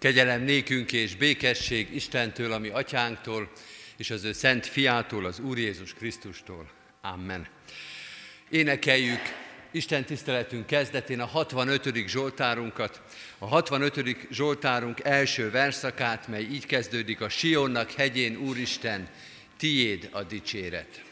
Kegyelem nékünk és békesség Istentől, ami atyánktól, és az ő szent fiától, az Úr Jézus Krisztustól. Amen. Énekeljük Isten tiszteletünk kezdetén a 65. Zsoltárunkat, a 65. Zsoltárunk első verszakát, mely így kezdődik a Sionnak hegyén, Úristen, tiéd a dicséret.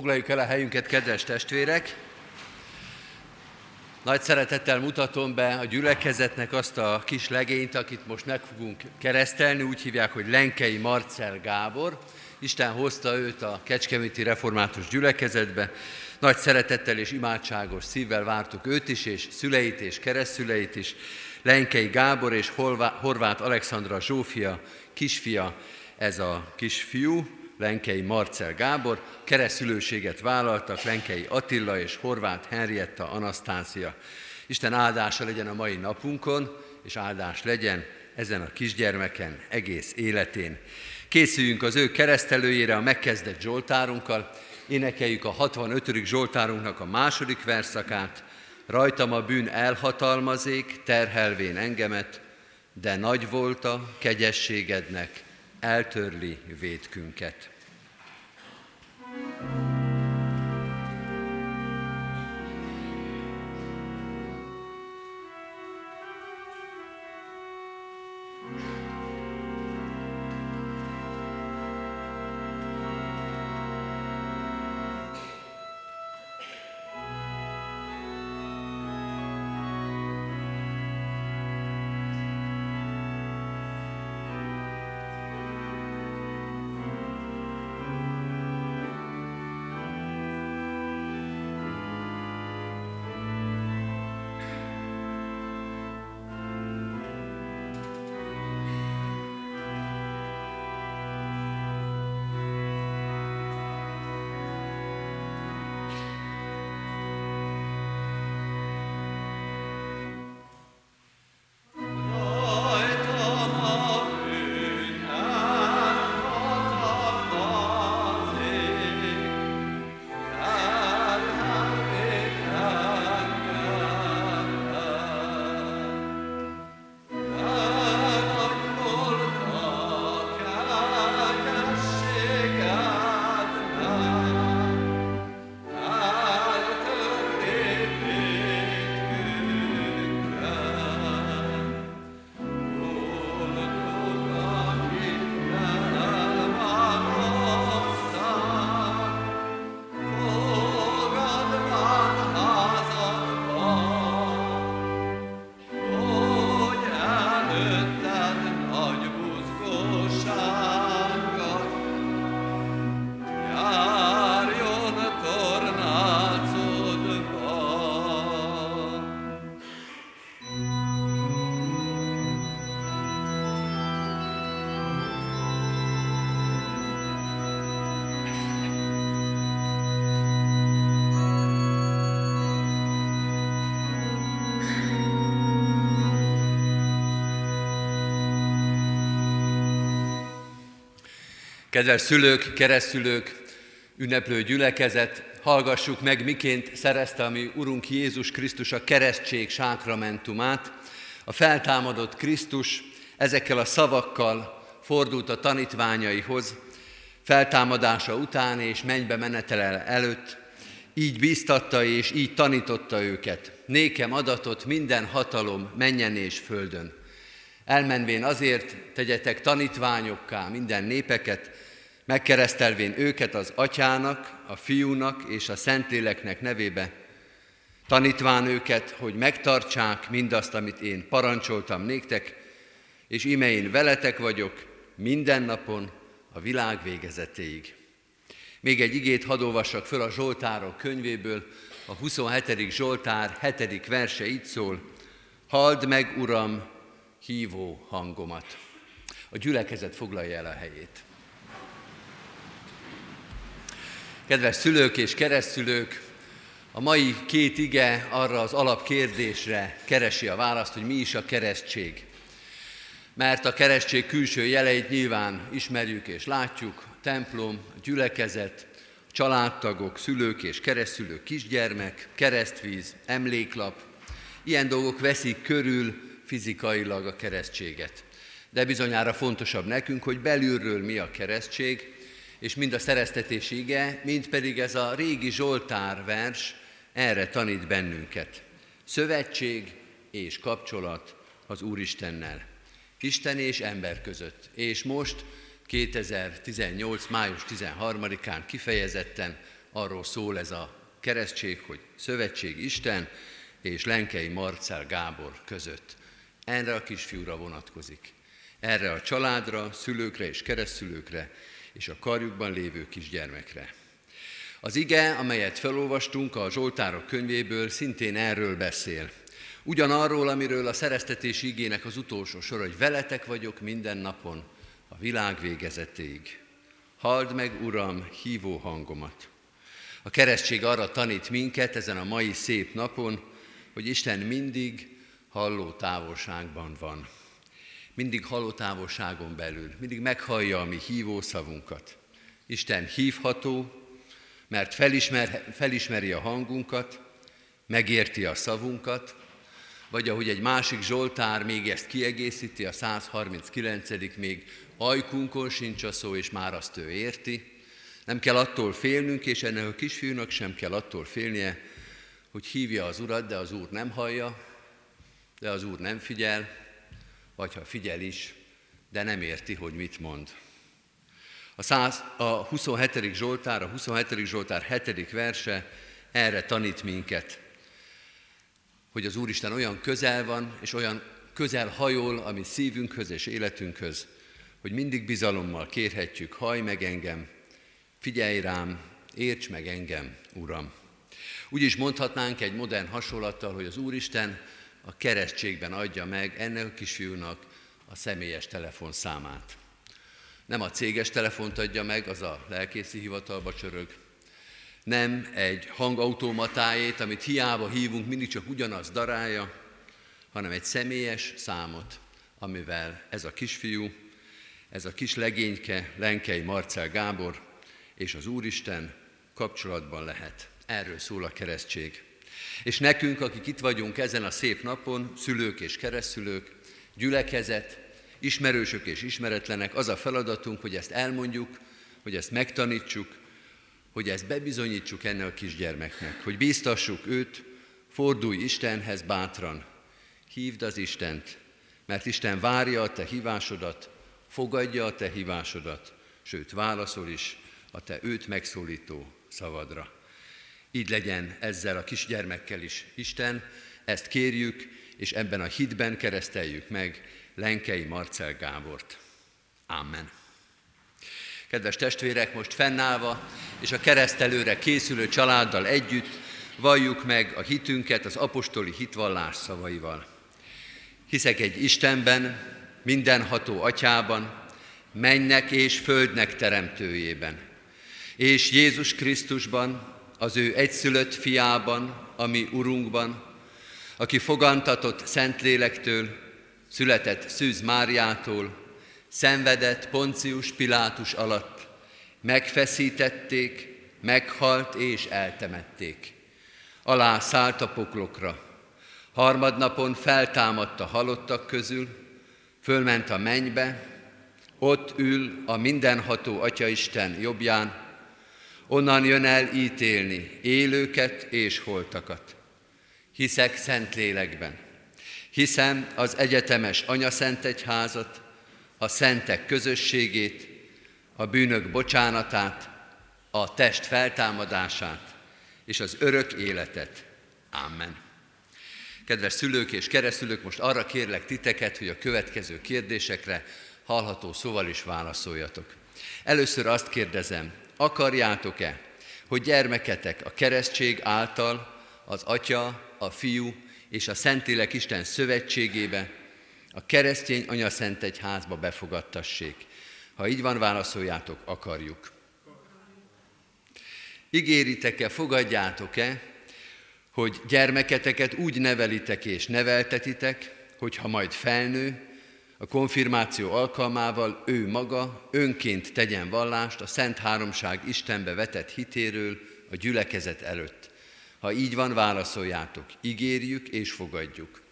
Foglaljuk el a helyünket, kedves testvérek! Nagy szeretettel mutatom be a gyülekezetnek azt a kis legényt, akit most meg fogunk keresztelni, úgy hívják, hogy Lenkei Marcel Gábor. Isten hozta őt a Kecskeméti Református gyülekezetbe. Nagy szeretettel és imádságos szívvel vártuk őt is, és szüleit és keresztszüleit is. Lenkei Gábor és Horváth Alexandra Zsófia kisfia, ez a kisfiú, Lenkei Marcel Gábor, keresztülőséget vállaltak Lenkei Attila és Horváth Henrietta Anasztázia. Isten áldása legyen a mai napunkon, és áldás legyen ezen a kisgyermeken egész életén. Készüljünk az ő keresztelőjére a megkezdett Zsoltárunkkal, énekeljük a 65. Zsoltárunknak a második verszakát, rajtam a bűn elhatalmazék, terhelvén engemet, de nagy volt a kegyességednek, eltörli védkünket. thank you Kedves szülők, keresztülők, ünneplő gyülekezet, hallgassuk meg, miként szerezte a mi Urunk Jézus Krisztus a keresztség sákramentumát. A feltámadott Krisztus ezekkel a szavakkal fordult a tanítványaihoz, feltámadása után és mennybe menetele előtt, így bíztatta és így tanította őket. Nékem adatot minden hatalom menjen és földön. Elmenvén azért tegyetek tanítványokká minden népeket, megkeresztelvén őket az atyának, a fiúnak és a szentléleknek nevébe, tanítván őket, hogy megtartsák mindazt, amit én parancsoltam néktek, és ime én veletek vagyok minden napon a világ végezetéig. Még egy igét hadd olvassak föl a Zsoltárok könyvéből, a 27. Zsoltár 7. verse így szól, Halld meg, Uram, hívó hangomat. A gyülekezet foglalja el a helyét. Kedves szülők és keresztülők, a mai két ige arra az alapkérdésre keresi a választ, hogy mi is a keresztség. Mert a keresztség külső jeleit nyilván ismerjük és látjuk, templom, gyülekezet, családtagok, szülők és keresztülők, kisgyermek, keresztvíz, emléklap, ilyen dolgok veszik körül fizikailag a keresztséget. De bizonyára fontosabb nekünk, hogy belülről mi a keresztség, és mind a szereztetés ige, mind pedig ez a régi Zsoltár vers erre tanít bennünket. Szövetség és kapcsolat az Úristennel. Isten és ember között. És most 2018. május 13-án kifejezetten arról szól ez a keresztség, hogy szövetség Isten és Lenkei Marcel Gábor között. Erre a kisfiúra vonatkozik. Erre a családra, szülőkre és keresztülőkre, és a karjukban lévő kisgyermekre. Az ige, amelyet felolvastunk a Zsoltárok könyvéből, szintén erről beszél. Ugyanarról, amiről a szereztetés igének az utolsó sor, hogy veletek vagyok minden napon, a világ végezetéig. Halld meg, Uram, hívó hangomat. A keresztség arra tanít minket ezen a mai szép napon, hogy Isten mindig halló távolságban van mindig haló távolságon belül, mindig meghallja a mi hívó szavunkat. Isten hívható, mert felismer, felismeri a hangunkat, megérti a szavunkat, vagy ahogy egy másik Zsoltár még ezt kiegészíti, a 139 még ajkunkon sincs a szó, és már azt ő érti. Nem kell attól félnünk, és ennek a kisfiúnak sem kell attól félnie, hogy hívja az Urat, de az Úr nem hallja, de az Úr nem figyel, vagy ha figyel is, de nem érti, hogy mit mond. A, 100, a 27. Zsoltár, a 27. Zsoltár 7. verse erre tanít minket, hogy az Úristen olyan közel van, és olyan közel hajol a mi szívünkhöz és életünkhöz, hogy mindig bizalommal kérhetjük, haj meg engem, figyelj rám, érts meg engem, Uram. Úgy is mondhatnánk egy modern hasonlattal, hogy az Úristen a keresztségben adja meg ennek a kisfiúnak a személyes telefonszámát. Nem a céges telefont adja meg, az a lelkészi hivatalba csörög, nem egy hangautomatájét, amit hiába hívunk, mindig csak ugyanaz darálja, hanem egy személyes számot, amivel ez a kisfiú, ez a kis legényke, Lenkei Marcel Gábor és az Úristen kapcsolatban lehet. Erről szól a keresztség. És nekünk, akik itt vagyunk ezen a szép napon, szülők és keresztülők, gyülekezet, ismerősök és ismeretlenek, az a feladatunk, hogy ezt elmondjuk, hogy ezt megtanítsuk, hogy ezt bebizonyítsuk ennek a kisgyermeknek, hogy bíztassuk őt, fordulj Istenhez bátran, hívd az Istent, mert Isten várja a te hívásodat, fogadja a te hívásodat, sőt válaszol is a te őt megszólító szavadra. Így legyen ezzel a kisgyermekkel is Isten, ezt kérjük, és ebben a hitben kereszteljük meg Lenkei Marcel Gábort. Amen. Kedves testvérek, most fennállva és a keresztelőre készülő családdal együtt valljuk meg a hitünket az apostoli hitvallás szavaival. Hiszek egy Istenben, mindenható atyában, mennek és földnek teremtőjében, és Jézus Krisztusban, az ő egyszülött fiában, ami Urunkban, aki fogantatott Szentlélektől, született Szűz Máriától, szenvedett Poncius Pilátus alatt, megfeszítették, meghalt és eltemették. Alá szállt a poklokra. Harmadnapon feltámadt a halottak közül, fölment a mennybe, ott ül a mindenható Atyaisten jobbján, onnan jön el ítélni élőket és holtakat. Hiszek szent lélekben. Hiszem az egyetemes anyaszent egyházat, a szentek közösségét, a bűnök bocsánatát, a test feltámadását és az örök életet. Amen. Kedves szülők és keresztülők, most arra kérlek titeket, hogy a következő kérdésekre hallható szóval is válaszoljatok. Először azt kérdezem, akarjátok-e, hogy gyermeketek a keresztség által az Atya, a Fiú és a Szentlélek Isten szövetségébe, a keresztény Anya Szent Egyházba befogadtassék? Ha így van, válaszoljátok, akarjuk. Ígéritek-e, fogadjátok-e, hogy gyermeketeket úgy nevelitek és neveltetitek, hogy ha majd felnő, a konfirmáció alkalmával ő maga önként tegyen vallást a Szent Háromság Istenbe vetett hitéről a gyülekezet előtt. Ha így van, válaszoljátok, ígérjük és fogadjuk.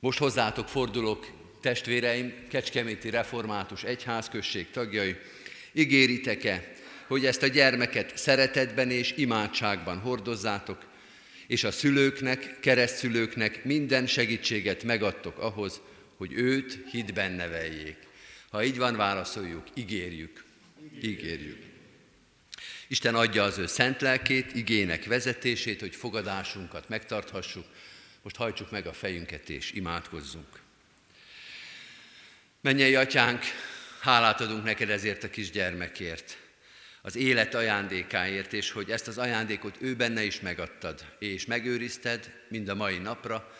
Most hozzátok fordulok, testvéreim, Kecskeméti Református Egyházközség tagjai, ígéritek-e, hogy ezt a gyermeket szeretetben és imádságban hordozzátok, és a szülőknek, keresztszülőknek minden segítséget megadtok ahhoz, hogy őt hitben neveljék. Ha így van, válaszoljuk, ígérjük. Ígérjük. Isten adja az ő szent lelkét, igének vezetését, hogy fogadásunkat megtarthassuk. Most hajtsuk meg a fejünket és imádkozzunk. Mennyei atyánk, hálát adunk neked ezért a kisgyermekért az élet ajándékáért, és hogy ezt az ajándékot ő benne is megadtad, és megőrizted mind a mai napra,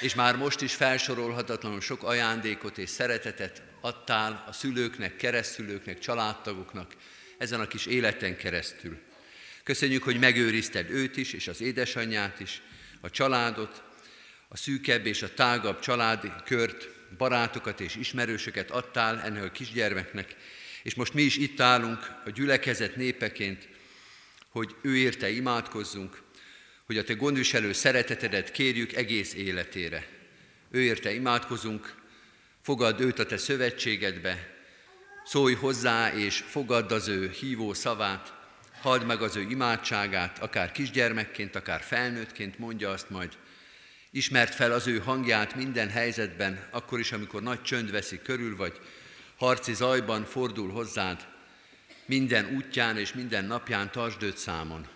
és már most is felsorolhatatlanul sok ajándékot és szeretetet adtál a szülőknek, keresztülőknek, családtagoknak ezen a kis életen keresztül. Köszönjük, hogy megőrizted őt is, és az édesanyját is, a családot, a szűkebb és a tágabb családi kört, barátokat és ismerősöket adtál ennek a kisgyermeknek, és most mi is itt állunk a gyülekezet népeként, hogy ő érte imádkozzunk, hogy a te gondviselő szeretetedet kérjük egész életére. Ő érte imádkozunk, fogadd őt a te szövetségedbe, szólj hozzá és fogadd az ő hívó szavát, halld meg az ő imádságát, akár kisgyermekként, akár felnőttként mondja azt majd, ismert fel az ő hangját minden helyzetben, akkor is, amikor nagy csönd veszi körül, vagy harci zajban fordul hozzád, minden útján és minden napján tartsd őt számon.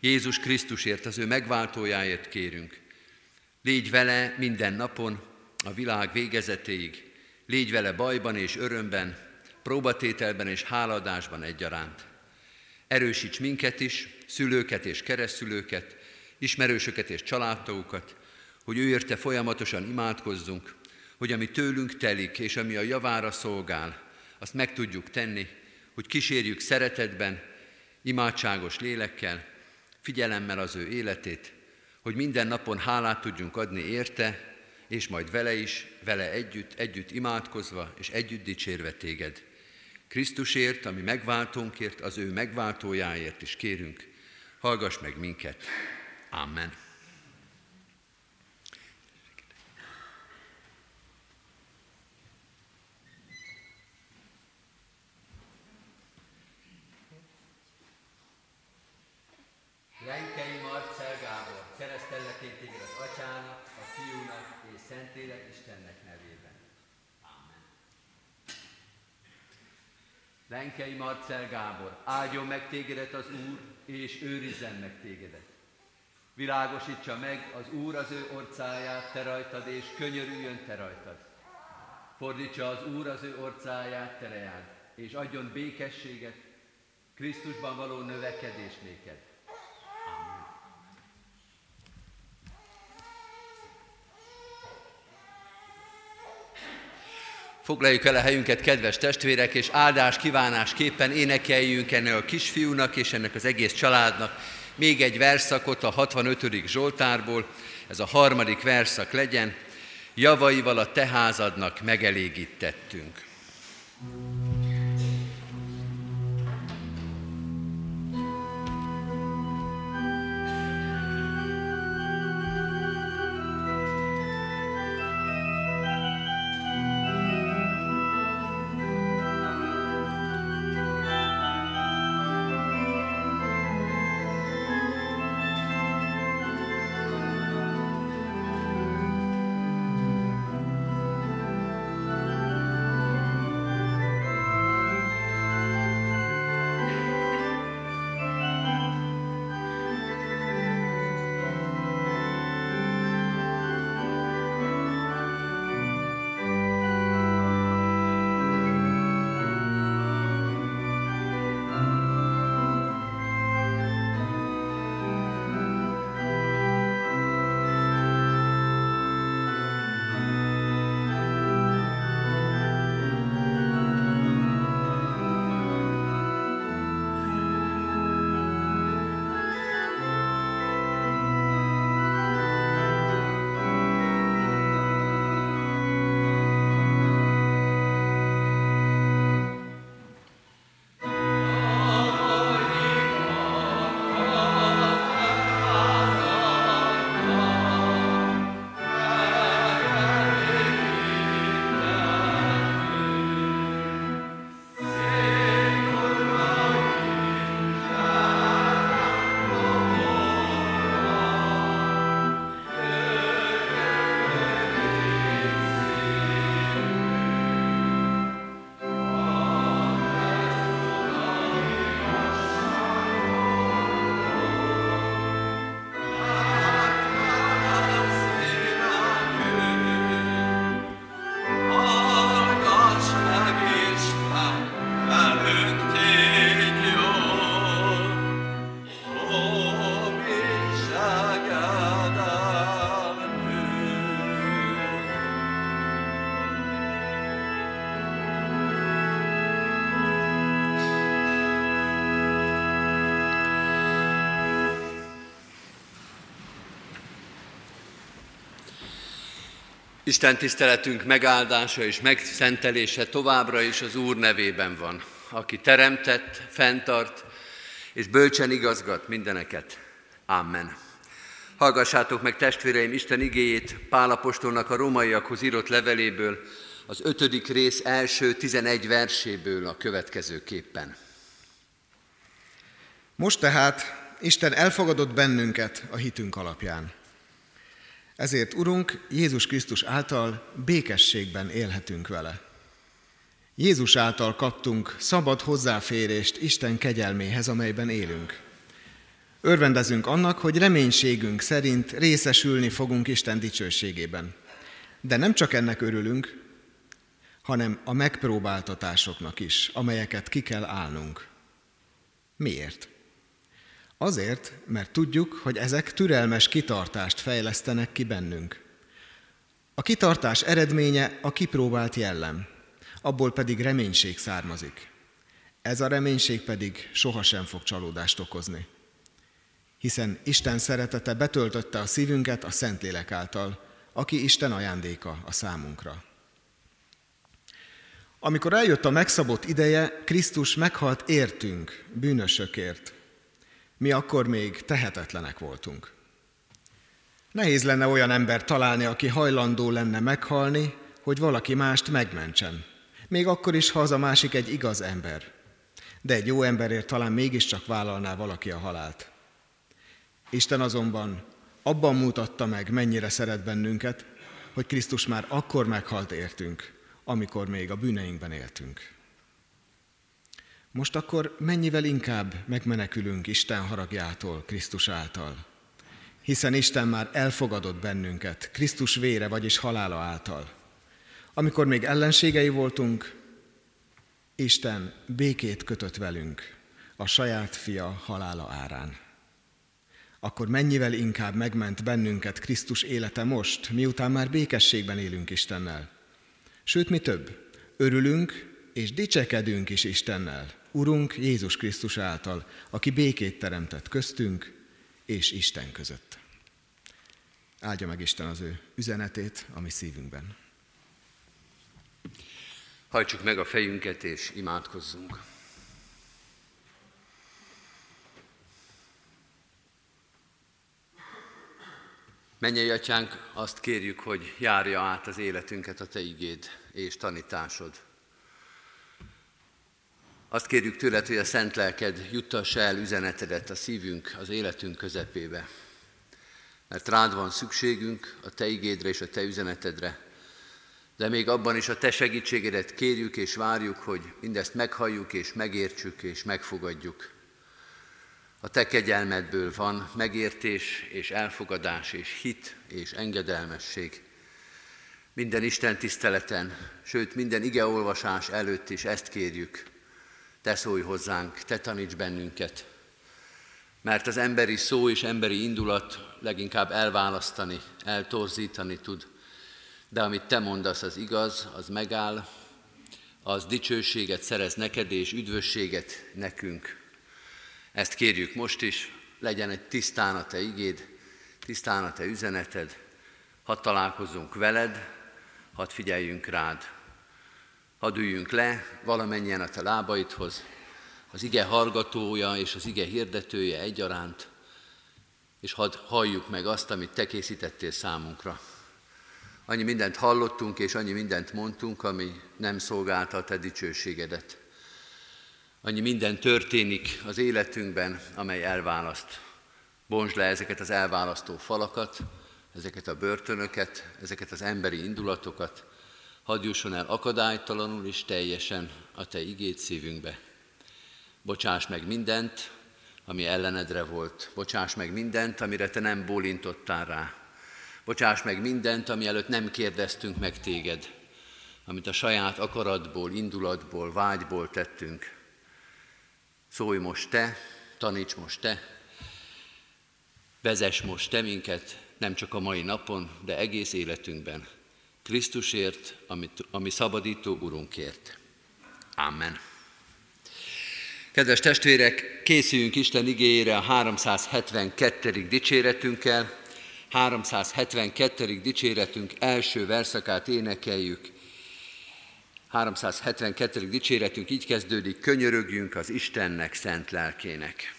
Jézus Krisztusért, az ő megváltójáért kérünk. Légy vele minden napon, a világ végezetéig. Légy vele bajban és örömben, próbatételben és háladásban egyaránt. Erősíts minket is, szülőket és keresztülőket, ismerősöket és családtagokat, hogy ő érte folyamatosan imádkozzunk, hogy ami tőlünk telik, és ami a javára szolgál, azt meg tudjuk tenni, hogy kísérjük szeretetben, imádságos lélekkel, figyelemmel az ő életét, hogy minden napon hálát tudjunk adni érte, és majd vele is, vele együtt, együtt imádkozva, és együtt dicsérve téged. Krisztusért, ami megváltónkért, az ő megváltójáért is kérünk, hallgass meg minket. Amen. Renkei Marcel Gábor, keresztelleként téged az Atyának, a Fiúnak és Szentlélek Istennek nevében. Amen. Lenkei Marcel Gábor, áldjon meg tégedet az Úr, és őrizzen meg tégedet. Világosítsa meg az Úr az ő orcáját te rajtad, és könyörüljön te rajtad. Fordítsa az Úr az ő orcáját te reád, és adjon békességet, Krisztusban való növekedés néked. Foglaljuk el a helyünket, kedves testvérek, és áldás kívánásképpen énekeljünk ennek a kisfiúnak és ennek az egész családnak még egy verszakot a 65. Zsoltárból, ez a harmadik verszak legyen, javaival a te házadnak megelégítettünk. thank you Isten tiszteletünk megáldása és megszentelése továbbra is az Úr nevében van, aki teremtett, fenntart és bölcsen igazgat mindeneket. Amen. Hallgassátok meg testvéreim Isten igéjét Pálapostolnak a romaiakhoz írott leveléből, az ötödik rész első tizenegy verséből a következőképpen. Most tehát Isten elfogadott bennünket a hitünk alapján. Ezért, Urunk, Jézus Krisztus által békességben élhetünk vele. Jézus által kaptunk szabad hozzáférést Isten kegyelméhez, amelyben élünk. Örvendezünk annak, hogy reménységünk szerint részesülni fogunk Isten dicsőségében. De nem csak ennek örülünk, hanem a megpróbáltatásoknak is, amelyeket ki kell állnunk. Miért? Azért, mert tudjuk, hogy ezek türelmes kitartást fejlesztenek ki bennünk. A kitartás eredménye a kipróbált jellem, abból pedig reménység származik. Ez a reménység pedig sohasem fog csalódást okozni. Hiszen Isten szeretete betöltötte a szívünket a Szentlélek által, aki Isten ajándéka a számunkra. Amikor eljött a megszabott ideje, Krisztus meghalt értünk, bűnösökért – mi akkor még tehetetlenek voltunk. Nehéz lenne olyan ember találni, aki hajlandó lenne meghalni, hogy valaki mást megmentsen. Még akkor is, ha az a másik egy igaz ember. De egy jó emberért talán mégiscsak vállalná valaki a halált. Isten azonban abban mutatta meg, mennyire szeret bennünket, hogy Krisztus már akkor meghalt értünk, amikor még a bűneinkben éltünk. Most akkor mennyivel inkább megmenekülünk Isten haragjától Krisztus által. Hiszen Isten már elfogadott bennünket Krisztus vére, vagyis halála által. Amikor még ellenségei voltunk, Isten békét kötött velünk a saját fia halála árán. Akkor mennyivel inkább megment bennünket Krisztus élete most, miután már békességben élünk Istennel. Sőt, mi több, örülünk és dicsekedünk is Istennel, Urunk Jézus Krisztus által, aki békét teremtett köztünk és Isten között. Áldja meg Isten az ő üzenetét a mi szívünkben. Hajtsuk meg a fejünket és imádkozzunk. Mennyei atyánk, azt kérjük, hogy járja át az életünket a Te igéd és tanításod. Azt kérjük tőled, hogy a szent lelked juttassa el üzenetedet a szívünk, az életünk közepébe. Mert rád van szükségünk, a te igédre és a te üzenetedre, de még abban is a te segítségedet kérjük és várjuk, hogy mindezt meghalljuk és megértsük és megfogadjuk. A te kegyelmedből van megértés és elfogadás és hit és engedelmesség. Minden Isten tiszteleten, sőt minden igeolvasás előtt is ezt kérjük, te szólj hozzánk, te taníts bennünket. Mert az emberi szó és emberi indulat leginkább elválasztani, eltorzítani tud. De amit te mondasz, az igaz, az megáll, az dicsőséget szerez neked és üdvösséget nekünk. Ezt kérjük most is, legyen egy tisztán a te igéd, tisztán a te üzeneted, hadd találkozzunk veled, hadd figyeljünk rád. Hadd üljünk le valamennyien a te lábaidhoz, az ige hallgatója és az ige hirdetője egyaránt, és hadd halljuk meg azt, amit te készítettél számunkra. Annyi mindent hallottunk, és annyi mindent mondtunk, ami nem szolgálta a te dicsőségedet. Annyi minden történik az életünkben, amely elválaszt. Bontsd le ezeket az elválasztó falakat, ezeket a börtönöket, ezeket az emberi indulatokat, hadd jusson el akadálytalanul és teljesen a Te igét szívünkbe. Bocsáss meg mindent, ami ellenedre volt. Bocsáss meg mindent, amire Te nem bólintottál rá. Bocsáss meg mindent, ami előtt nem kérdeztünk meg Téged, amit a saját akaratból, indulatból, vágyból tettünk. Szólj most Te, taníts most Te, vezess most Te minket, nem csak a mai napon, de egész életünkben. Krisztusért, amit, ami szabadító Urunkért. Amen. Kedves testvérek, készüljünk Isten igényére a 372. dicséretünkkel. 372. dicséretünk első verszakát énekeljük. 372. dicséretünk így kezdődik, könyörögjünk az Istennek szent lelkének.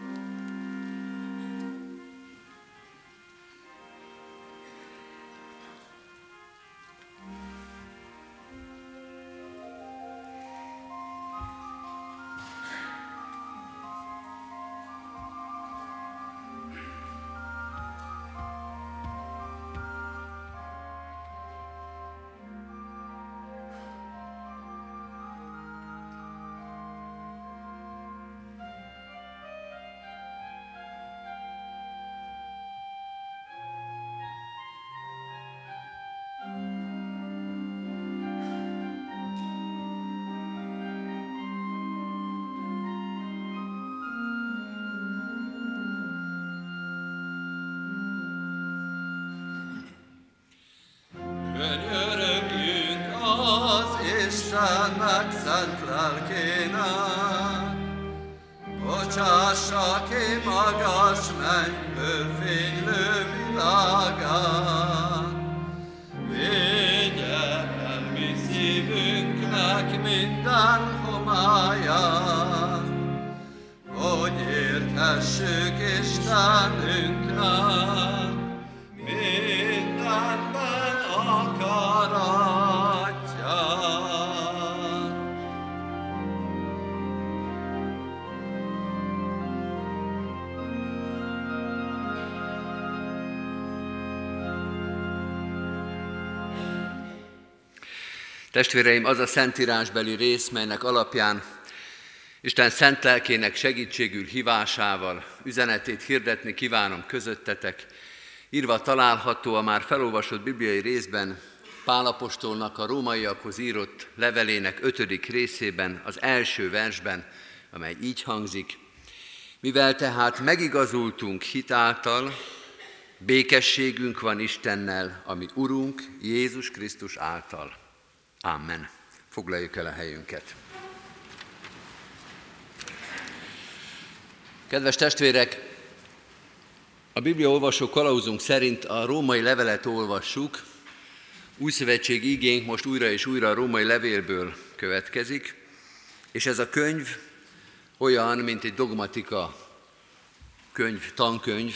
szent ki magas mennyből fénylő világát. Vigye el mi szívünknek minden homályát, hogy érthessük Istenünknek, Testvéreim, az a szentírásbeli rész, melynek alapján Isten szent lelkének segítségül hívásával üzenetét hirdetni kívánom közöttetek, írva található a már felolvasott bibliai részben Pálapostolnak a rómaiakhoz írott levelének ötödik részében, az első versben, amely így hangzik. Mivel tehát megigazultunk hitáltal, békességünk van Istennel, ami Urunk Jézus Krisztus által. Amen. Foglaljuk el a helyünket. Kedves testvérek, a Biblia olvasó kalauzunk szerint a római levelet olvassuk, új szövetség igénk most újra és újra a római levélből következik, és ez a könyv olyan, mint egy dogmatika könyv, tankönyv,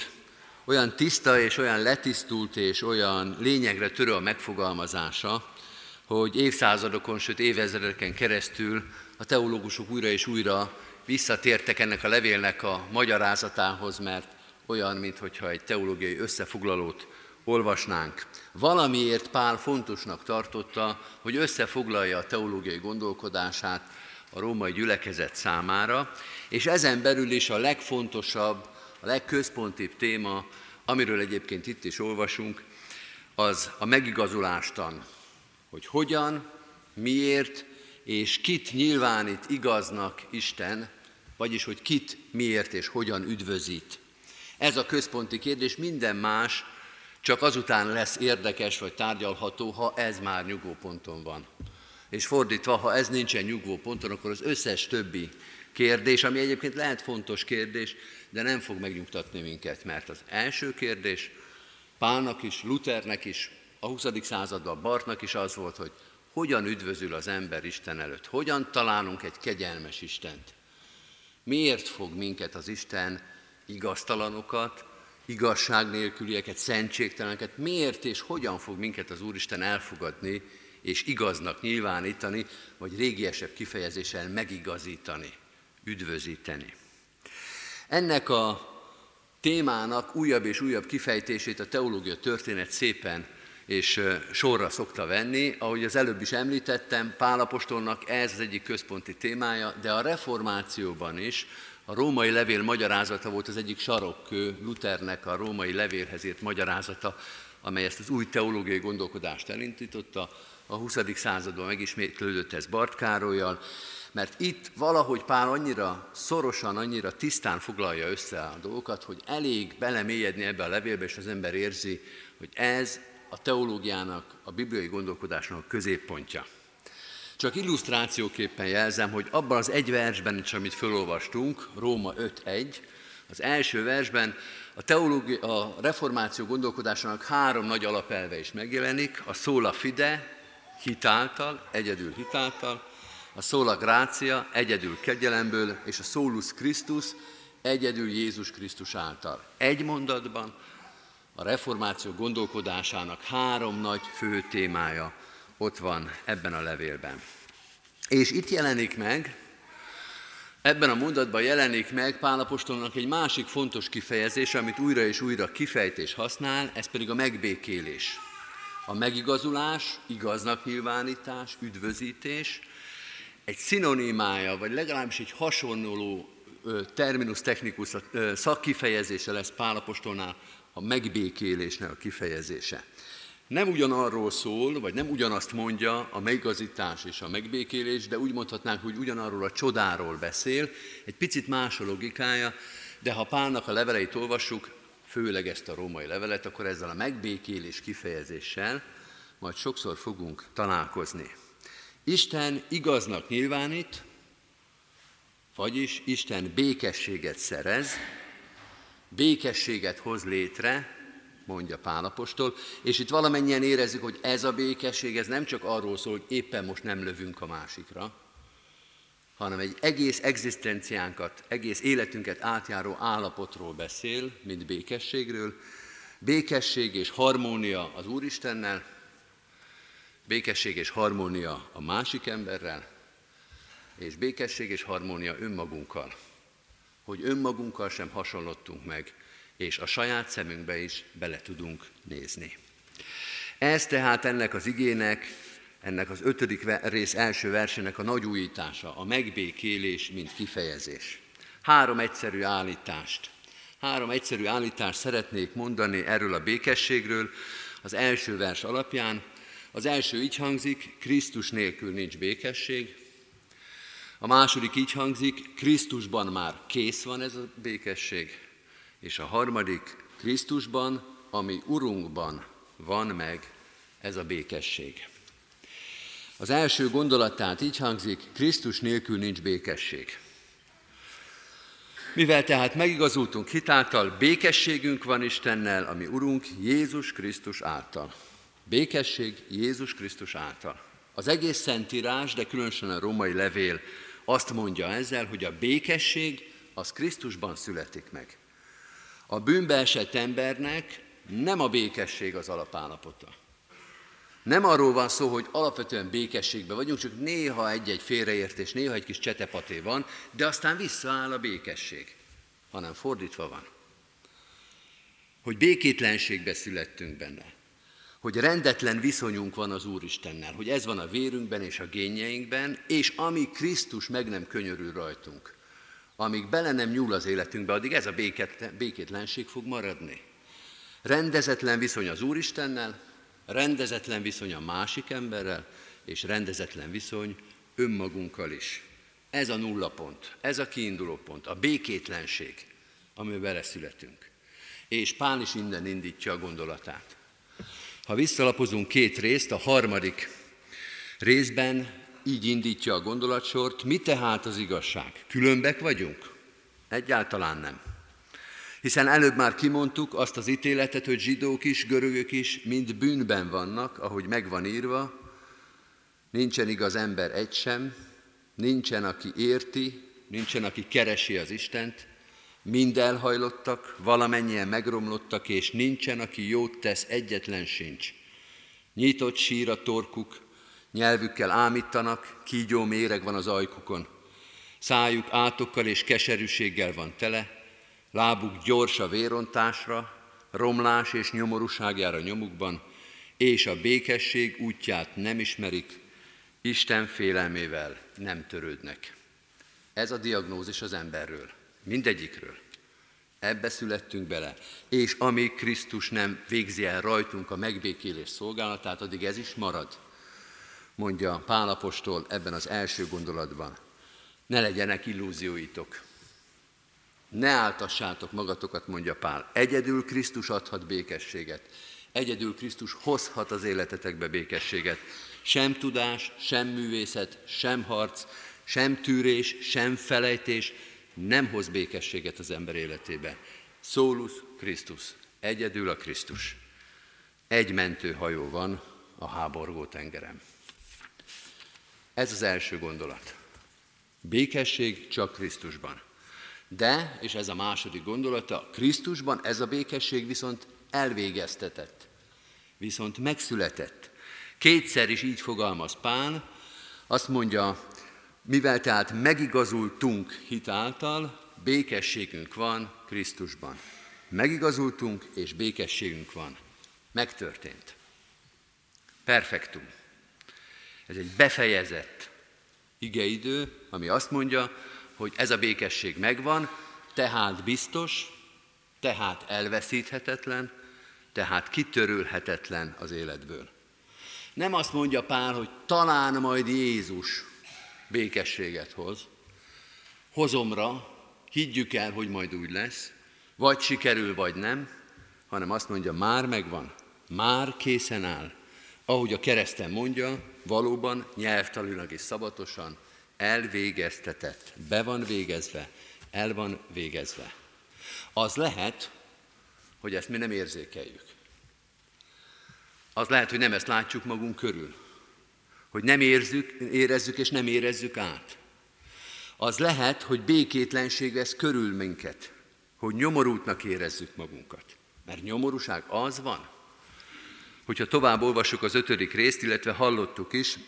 olyan tiszta és olyan letisztult és olyan lényegre törő a megfogalmazása, hogy évszázadokon, sőt évezredeken keresztül a teológusok újra és újra visszatértek ennek a levélnek a magyarázatához, mert olyan, mintha egy teológiai összefoglalót olvasnánk. Valamiért Pál fontosnak tartotta, hogy összefoglalja a teológiai gondolkodását a római gyülekezet számára, és ezen belül is a legfontosabb, a legközpontibb téma, amiről egyébként itt is olvasunk, az a megigazulástan, hogy hogyan, miért és kit nyilvánít igaznak Isten, vagyis hogy kit, miért és hogyan üdvözít. Ez a központi kérdés, minden más csak azután lesz érdekes vagy tárgyalható, ha ez már nyugvóponton van. És fordítva, ha ez nincsen nyugvóponton, akkor az összes többi kérdés, ami egyébként lehet fontos kérdés, de nem fog megnyugtatni minket, mert az első kérdés Pálnak is, Luthernek is, a 20. században Bartnak is az volt, hogy hogyan üdvözül az ember Isten előtt, hogyan találunk egy kegyelmes Istent. Miért fog minket az Isten igaztalanokat, igazság nélkülieket, szentségteleneket, miért és hogyan fog minket az Úristen elfogadni és igaznak nyilvánítani, vagy régiesebb kifejezéssel megigazítani, üdvözíteni. Ennek a témának újabb és újabb kifejtését a teológia történet szépen és sorra szokta venni. Ahogy az előbb is említettem, Pálapostolnak ez az egyik központi témája, de a reformációban is a római levél magyarázata volt az egyik sarokkő Luthernek a római levélhez írt magyarázata, amely ezt az új teológiai gondolkodást elindította. A 20. században megismétlődött ez Bart Károlyjal, mert itt valahogy Pál annyira szorosan, annyira tisztán foglalja össze a dolgokat, hogy elég belemélyedni ebbe a levélbe, és az ember érzi, hogy ez a teológiának, a bibliai gondolkodásnak a középpontja. Csak illusztrációképpen jelzem, hogy abban az egy versben is, amit felolvastunk, Róma 5.1, Az első versben a, teológia, a reformáció gondolkodásának három nagy alapelve is megjelenik, a szóla fide, hitáltal, egyedül hitáltal, a szóla grácia, egyedül kegyelemből, és a szólus Krisztus, egyedül Jézus Krisztus által. Egy mondatban a reformáció gondolkodásának három nagy fő témája ott van ebben a levélben. És itt jelenik meg, ebben a mondatban jelenik meg Pálapostolnak egy másik fontos kifejezés, amit újra és újra kifejtés használ, ez pedig a megbékélés. A megigazulás, igaznak nyilvánítás, üdvözítés, egy szinonimája, vagy legalábbis egy hasonló terminus technikus szakkifejezése lesz Pálapostolnál a megbékélésnek a kifejezése. Nem ugyanarról szól, vagy nem ugyanazt mondja a megigazítás és a megbékélés, de úgy mondhatnánk, hogy ugyanarról a csodáról beszél, egy picit más a logikája, de ha Pálnak a leveleit olvassuk, főleg ezt a római levelet, akkor ezzel a megbékélés kifejezéssel majd sokszor fogunk találkozni. Isten igaznak nyilvánít, vagyis Isten békességet szerez, békességet hoz létre, mondja Pálapostól, és itt valamennyien érezzük, hogy ez a békesség, ez nem csak arról szól, hogy éppen most nem lövünk a másikra, hanem egy egész egzisztenciánkat, egész életünket átjáró állapotról beszél, mint békességről. Békesség és harmónia az Úristennel, békesség és harmónia a másik emberrel, és békesség és harmónia önmagunkkal. Hogy önmagunkkal sem hasonlottunk meg, és a saját szemünkbe is bele tudunk nézni. Ez tehát ennek az igének, ennek az ötödik rész első versének a nagy újítása, a megbékélés, mint kifejezés. Három egyszerű állítást. Három egyszerű állítást szeretnék mondani erről a békességről az első vers alapján. Az első így hangzik, Krisztus nélkül nincs békesség. A második így hangzik, Krisztusban már kész van ez a békesség. És a harmadik, Krisztusban, ami Urunkban van meg ez a békesség. Az első gondolatát így hangzik, Krisztus nélkül nincs békesség. Mivel tehát megigazultunk hitáltal, békességünk van Istennel, ami Urunk Jézus Krisztus által. Békesség Jézus Krisztus által. Az egész Szentírás, de különösen a római levél azt mondja ezzel, hogy a békesség az Krisztusban születik meg. A bűnbe esett embernek nem a békesség az alapállapota. Nem arról van szó, hogy alapvetően békességben vagyunk, csak néha egy-egy félreértés, néha egy kis csetepaté van, de aztán visszaáll a békesség, hanem fordítva van. Hogy békétlenségbe születtünk benne, hogy rendetlen viszonyunk van az Úristennel, hogy ez van a vérünkben és a génjeinkben, és ami Krisztus meg nem könyörül rajtunk, amíg bele nem nyúl az életünkbe, addig ez a béket, békétlenség fog maradni. Rendezetlen viszony az Úristennel, rendezetlen viszony a másik emberrel, és rendezetlen viszony önmagunkkal is. Ez a nulla pont, ez a kiinduló pont, a békétlenség, amiben beleszületünk. És Pál is innen indítja a gondolatát. Ha visszalapozunk két részt, a harmadik részben így indítja a gondolatsort, mi tehát az igazság? Különbek vagyunk? Egyáltalán nem. Hiszen előbb már kimondtuk azt az ítéletet, hogy zsidók is, görögök is mind bűnben vannak, ahogy megvan írva, nincsen igaz ember egy sem, nincsen, aki érti, nincsen, aki keresi az Istent, mind elhajlottak, valamennyien megromlottak, és nincsen, aki jót tesz, egyetlen sincs. Nyitott sír a torkuk, nyelvükkel ámítanak, kígyó méreg van az ajkukon. Szájuk átokkal és keserűséggel van tele, lábuk gyors a vérontásra, romlás és nyomorúságjára nyomukban, és a békesség útját nem ismerik, Isten félelmével nem törődnek. Ez a diagnózis az emberről, mindegyikről. Ebbe születtünk bele. És amíg Krisztus nem végzi el rajtunk a megbékélés szolgálatát, addig ez is marad mondja Pálapostól ebben az első gondolatban. Ne legyenek illúzióitok. Ne áltassátok magatokat, mondja Pál. Egyedül Krisztus adhat békességet. Egyedül Krisztus hozhat az életetekbe békességet. Sem tudás, sem művészet, sem harc, sem tűrés, sem felejtés, nem hoz békességet az ember életébe. Szólus Krisztus, egyedül a Krisztus. Egy mentőhajó van a háborgó tengeren. Ez az első gondolat. Békesség csak Krisztusban. De, és ez a második gondolata, Krisztusban ez a békesség viszont elvégeztetett, viszont megszületett. Kétszer is így fogalmaz Pál, azt mondja, mivel tehát megigazultunk hitáltal, békességünk van Krisztusban. Megigazultunk, és békességünk van. Megtörtént. Perfektum. Ez egy befejezett igeidő, ami azt mondja, hogy ez a békesség megvan, tehát biztos, tehát elveszíthetetlen, tehát kitörülhetetlen az életből. Nem azt mondja Pál, hogy talán majd Jézus békességet hoz, hozomra, higgyük el, hogy majd úgy lesz, vagy sikerül, vagy nem, hanem azt mondja, már megvan, már készen áll. Ahogy a kereszten mondja, valóban nyelvtalilag és szabatosan elvégeztetett, be van végezve, el van végezve. Az lehet, hogy ezt mi nem érzékeljük. Az lehet, hogy nem ezt látjuk magunk körül. Hogy nem érzük, érezzük és nem érezzük át. Az lehet, hogy békétlenség vesz körül minket. Hogy nyomorútnak érezzük magunkat. Mert nyomorúság az van. Hogyha tovább olvasjuk az ötödik részt, illetve hallottuk is,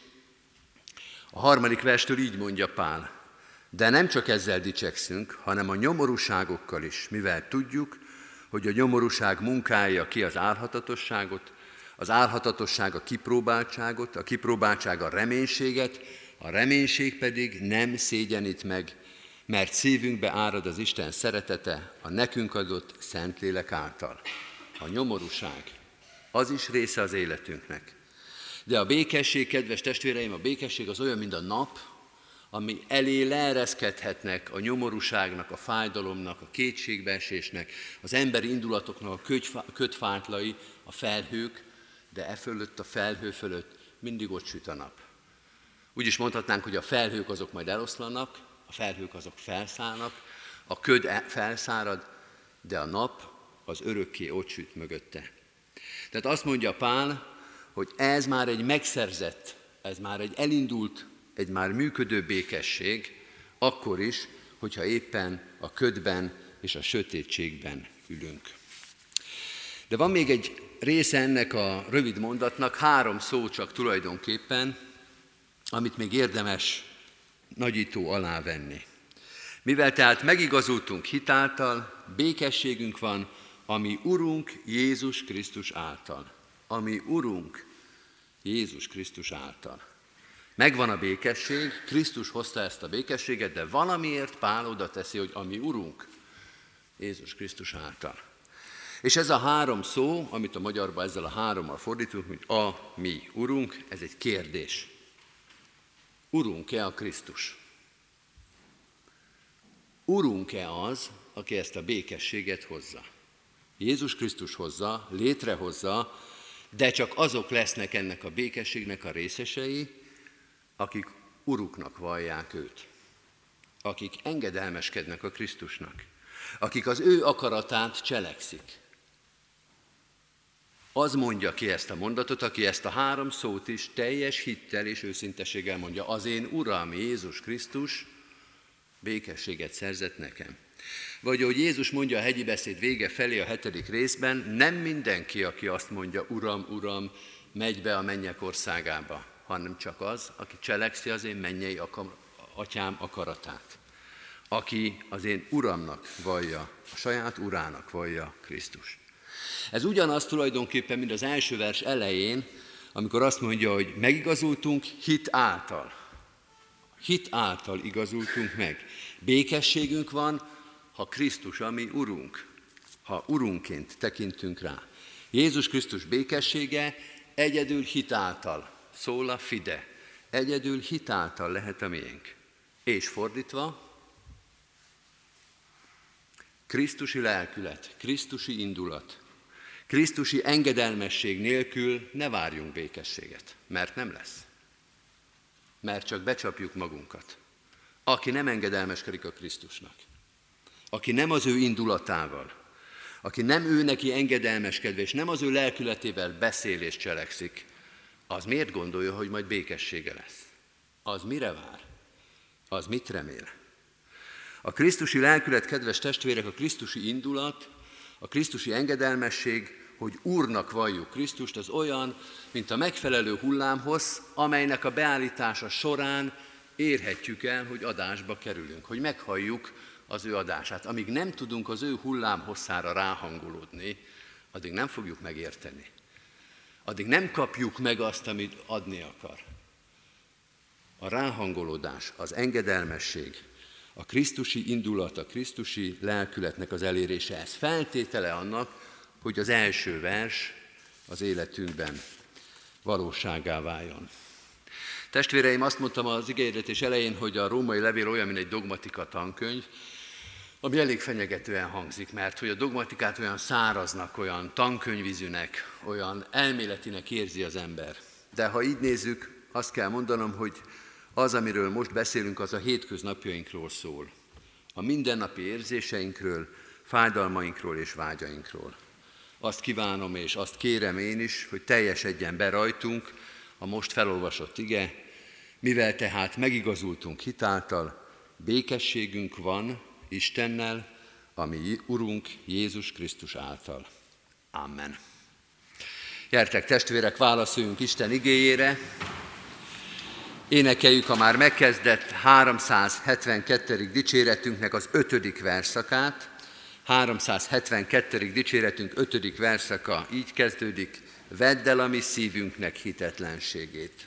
a harmadik verstől így mondja Pál, de nem csak ezzel dicsekszünk, hanem a nyomorúságokkal is, mivel tudjuk, hogy a nyomorúság munkája ki az álhatatosságot, az álhatatosság a kipróbáltságot, a kipróbáltság a reménységet, a reménység pedig nem szégyenít meg, mert szívünkbe árad az Isten szeretete a nekünk adott Szentlélek által. A nyomorúság, az is része az életünknek. De a békesség, kedves testvéreim, a békesség az olyan, mint a nap, ami elé leereszkedhetnek a nyomorúságnak, a fájdalomnak, a kétségbeesésnek, az emberi indulatoknak a kötfátlai, a felhők, de e fölött, a felhő fölött mindig ott süt a nap. Úgy is mondhatnánk, hogy a felhők azok majd eloszlanak, a felhők azok felszállnak, a köd e- felszárad, de a nap az örökké ott süt mögötte. Tehát azt mondja Pál, hogy ez már egy megszerzett, ez már egy elindult, egy már működő békesség, akkor is, hogyha éppen a ködben és a sötétségben ülünk. De van még egy része ennek a rövid mondatnak, három szó csak tulajdonképpen, amit még érdemes nagyító alá venni. Mivel tehát megigazultunk hitáltal, békességünk van, ami Urunk Jézus Krisztus által. Ami Urunk Jézus Krisztus által. Megvan a békesség, Krisztus hozta ezt a békességet, de valamiért Pál oda teszi, hogy ami Urunk Jézus Krisztus által. És ez a három szó, amit a magyarban ezzel a hárommal fordítunk, hogy a mi Urunk, ez egy kérdés. Urunk-e a Krisztus? Urunk-e az, aki ezt a békességet hozza? Jézus Krisztus hozza, létrehozza, de csak azok lesznek ennek a békességnek a részesei, akik uruknak vallják őt, akik engedelmeskednek a Krisztusnak, akik az ő akaratát cselekszik. Az mondja ki ezt a mondatot, aki ezt a három szót is teljes hittel és őszinteséggel mondja, az én Uram Jézus Krisztus békességet szerzett nekem. Vagy ahogy Jézus mondja a hegyi beszéd vége felé a hetedik részben, nem mindenki, aki azt mondja, Uram, Uram, megy be a mennyek országába, hanem csak az, aki cselekszi az én mennyei akar, atyám akaratát. Aki az én Uramnak vallja, a saját Urának vallja Krisztus. Ez ugyanaz tulajdonképpen, mint az első vers elején, amikor azt mondja, hogy megigazultunk hit által. Hit által igazultunk meg. Békességünk van, ha Krisztus a mi Urunk, ha Urunként tekintünk rá. Jézus Krisztus békessége egyedül hitáltal, szól a fide, egyedül hitáltal lehet a miénk. És fordítva, Krisztusi lelkület, Krisztusi indulat, Krisztusi engedelmesség nélkül ne várjunk békességet, mert nem lesz. Mert csak becsapjuk magunkat. Aki nem engedelmeskedik a Krisztusnak, aki nem az ő indulatával, aki nem ő neki engedelmeskedve, és nem az ő lelkületével beszél és cselekszik, az miért gondolja, hogy majd békessége lesz? Az mire vár? Az mit remél? A Krisztusi lelkület, kedves testvérek, a Krisztusi indulat, a Krisztusi engedelmesség, hogy Úrnak valljuk Krisztust, az olyan, mint a megfelelő hullámhoz, amelynek a beállítása során érhetjük el, hogy adásba kerülünk, hogy meghalljuk az ő adását. Amíg nem tudunk az ő hullám hosszára ráhangolódni, addig nem fogjuk megérteni. Addig nem kapjuk meg azt, amit adni akar. A ráhangolódás, az engedelmesség, a Krisztusi indulat, a Krisztusi lelkületnek az elérése, ez feltétele annak, hogy az első vers az életünkben valóságá váljon. Testvéreim, azt mondtam az igényetés elején, hogy a római levél olyan, mint egy dogmatika tankönyv, ami elég fenyegetően hangzik, mert hogy a dogmatikát olyan száraznak, olyan tankönyvizűnek, olyan elméletinek érzi az ember. De ha így nézzük, azt kell mondanom, hogy az, amiről most beszélünk, az a hétköznapjainkról szól. A mindennapi érzéseinkről, fájdalmainkról és vágyainkról. Azt kívánom és azt kérem én is, hogy teljesedjen be rajtunk a most felolvasott ige, mivel tehát megigazultunk hitáltal, békességünk van Istennel, ami Urunk Jézus Krisztus által. Amen. Gyertek testvérek, válaszoljunk Isten igéjére. Énekeljük a már megkezdett 372. dicséretünknek az ötödik verszakát. 372. dicséretünk 5. verszaka így kezdődik, vedd el a mi szívünknek hitetlenségét.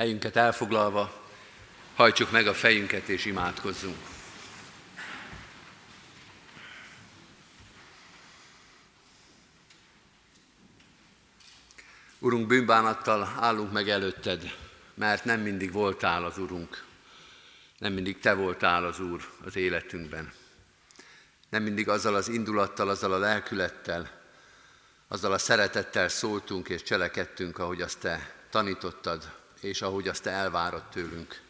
Helyünket elfoglalva, hajtsuk meg a fejünket és imádkozzunk. Urunk, bűnbánattal állunk meg előtted, mert nem mindig voltál az Urunk. Nem mindig Te voltál az Úr az életünkben. Nem mindig azzal az indulattal, azzal a lelkülettel, azzal a szeretettel szóltunk és cselekedtünk, ahogy azt Te tanítottad, és ahogy azt Te elvárod tőlünk.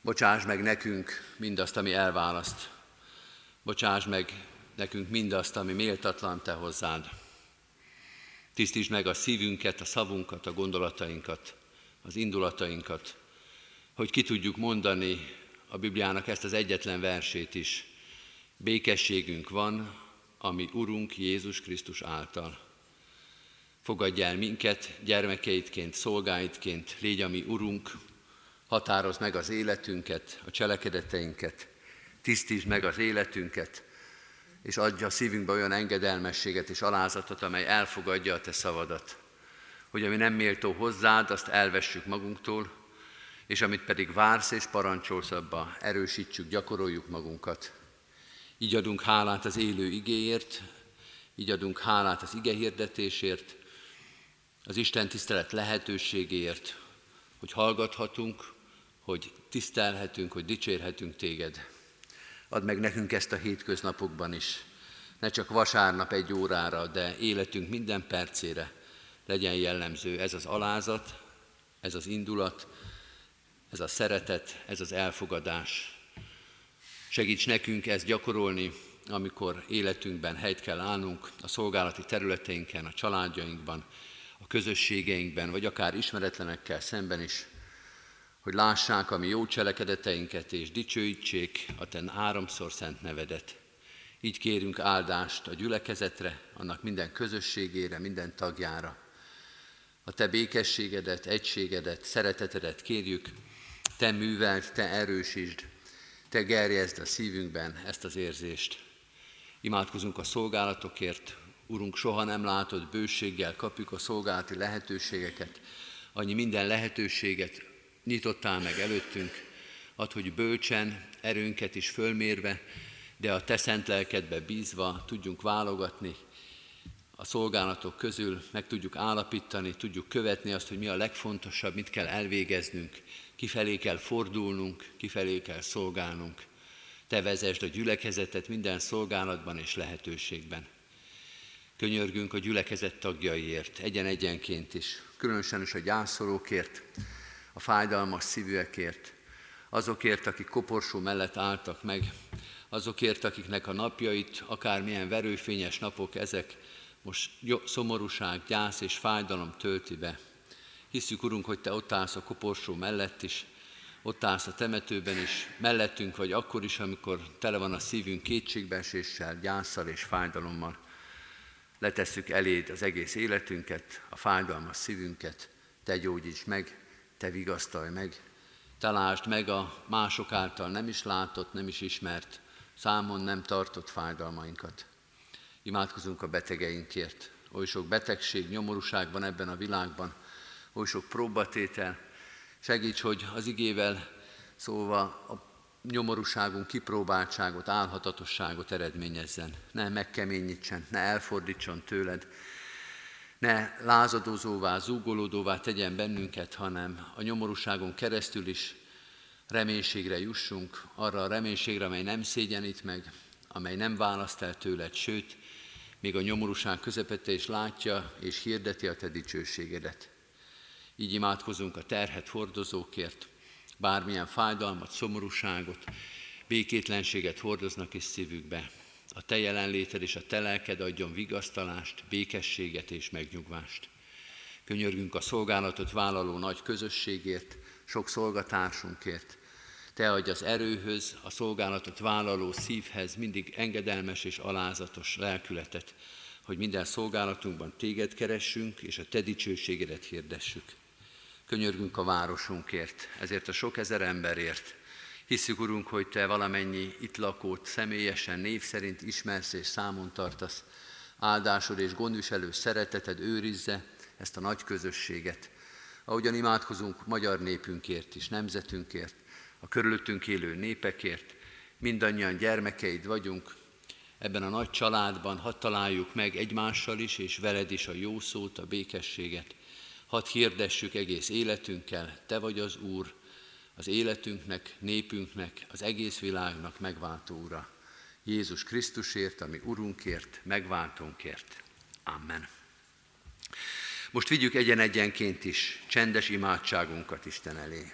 Bocsáss meg nekünk mindazt, ami elválaszt. Bocsáss meg nekünk mindazt, ami méltatlan Te hozzád. Tisztítsd meg a szívünket, a szavunkat, a gondolatainkat, az indulatainkat, hogy ki tudjuk mondani a Bibliának ezt az egyetlen versét is. Békességünk van, ami Urunk Jézus Krisztus által. Fogadj el minket gyermekeidként, szolgáidként, légy a mi Urunk, határoz meg az életünket, a cselekedeteinket, tisztítsd meg az életünket, és adja a szívünkbe olyan engedelmességet és alázatot, amely elfogadja a te szavadat, hogy ami nem méltó hozzád, azt elvessük magunktól, és amit pedig vársz és parancsolsz abba, erősítsük, gyakoroljuk magunkat. Így adunk hálát az élő igéért, így adunk hálát az ige hirdetésért, az Isten tisztelet lehetőségéért, hogy hallgathatunk, hogy tisztelhetünk, hogy dicsérhetünk téged. Add meg nekünk ezt a hétköznapokban is. Ne csak vasárnap egy órára, de életünk minden percére legyen jellemző ez az alázat, ez az indulat, ez a szeretet, ez az elfogadás. Segíts nekünk ezt gyakorolni, amikor életünkben helyt kell állnunk, a szolgálati területeinken, a családjainkban, a közösségeinkben, vagy akár ismeretlenekkel szemben is, hogy lássák a mi jó cselekedeteinket, és dicsőítsék a Te háromszor szent nevedet. Így kérünk áldást a gyülekezetre, annak minden közösségére, minden tagjára. A Te békességedet, egységedet, szeretetedet kérjük, Te műveld, Te erősítsd, Te gerjezd a szívünkben ezt az érzést. Imádkozunk a szolgálatokért, Urunk, soha nem látott bőséggel kapjuk a szolgálati lehetőségeket, annyi minden lehetőséget nyitottál meg előttünk, ad, hogy bölcsen, erőnket is fölmérve, de a te szent lelkedbe bízva tudjunk válogatni a szolgálatok közül, meg tudjuk állapítani, tudjuk követni azt, hogy mi a legfontosabb, mit kell elvégeznünk, kifelé kell fordulnunk, kifelé kell szolgálnunk. Te vezesd a gyülekezetet minden szolgálatban és lehetőségben. Könyörgünk a gyülekezet tagjaiért, egyen-egyenként is, különösen is a gyászolókért, a fájdalmas szívűekért, azokért, akik koporsó mellett álltak meg, azokért, akiknek a napjait, akármilyen verőfényes napok ezek, most szomorúság, gyász és fájdalom tölti be. Hiszük, Urunk, hogy Te ott állsz a koporsó mellett is, ott állsz a temetőben is, mellettünk vagy akkor is, amikor tele van a szívünk kétségbeeséssel, gyászsal és fájdalommal. Letesszük eléd az egész életünket, a fájdalmas szívünket, Te gyógyíts meg, Te vigasztalj meg, Találsd meg a mások által nem is látott, nem is ismert, számon nem tartott fájdalmainkat. Imádkozunk a betegeinkért. Oly sok betegség, nyomorúság van ebben a világban, oly sok próbatétel. Segíts, hogy az igével szóval a nyomorúságunk kipróbáltságot, álhatatosságot eredményezzen. Ne megkeményítsen, ne elfordítson tőled, ne lázadozóvá, zúgolódóvá tegyen bennünket, hanem a nyomorúságon keresztül is reménységre jussunk, arra a reménységre, amely nem szégyenít meg, amely nem választ el tőled, sőt, még a nyomorúság közepette is látja és hirdeti a te dicsőségedet. Így imádkozunk a terhet hordozókért, bármilyen fájdalmat, szomorúságot, békétlenséget hordoznak is szívükbe. A te jelenléted és a te lelked adjon vigasztalást, békességet és megnyugvást. Könyörgünk a szolgálatot vállaló nagy közösségért, sok szolgatársunkért. Te adj az erőhöz, a szolgálatot vállaló szívhez mindig engedelmes és alázatos lelkületet, hogy minden szolgálatunkban téged keressünk, és a te dicsőségedet hirdessük. Könyörgünk a városunkért, ezért a sok ezer emberért. Hiszük, Urunk, hogy Te valamennyi itt lakót személyesen, név szerint ismersz és számon tartasz. Áldásod és gondviselő szereteted őrizze ezt a nagy közösséget. Ahogyan imádkozunk magyar népünkért is, nemzetünkért, a körülöttünk élő népekért, mindannyian gyermekeid vagyunk, ebben a nagy családban hadd találjuk meg egymással is, és veled is a jó szót, a békességet. Hadd hirdessük egész életünkkel, Te vagy az Úr, az életünknek, népünknek, az egész világnak megváltó Ura. Jézus Krisztusért, ami Urunkért, megváltónkért. Amen. Most vigyük egyen-egyenként is csendes imádságunkat Isten elé.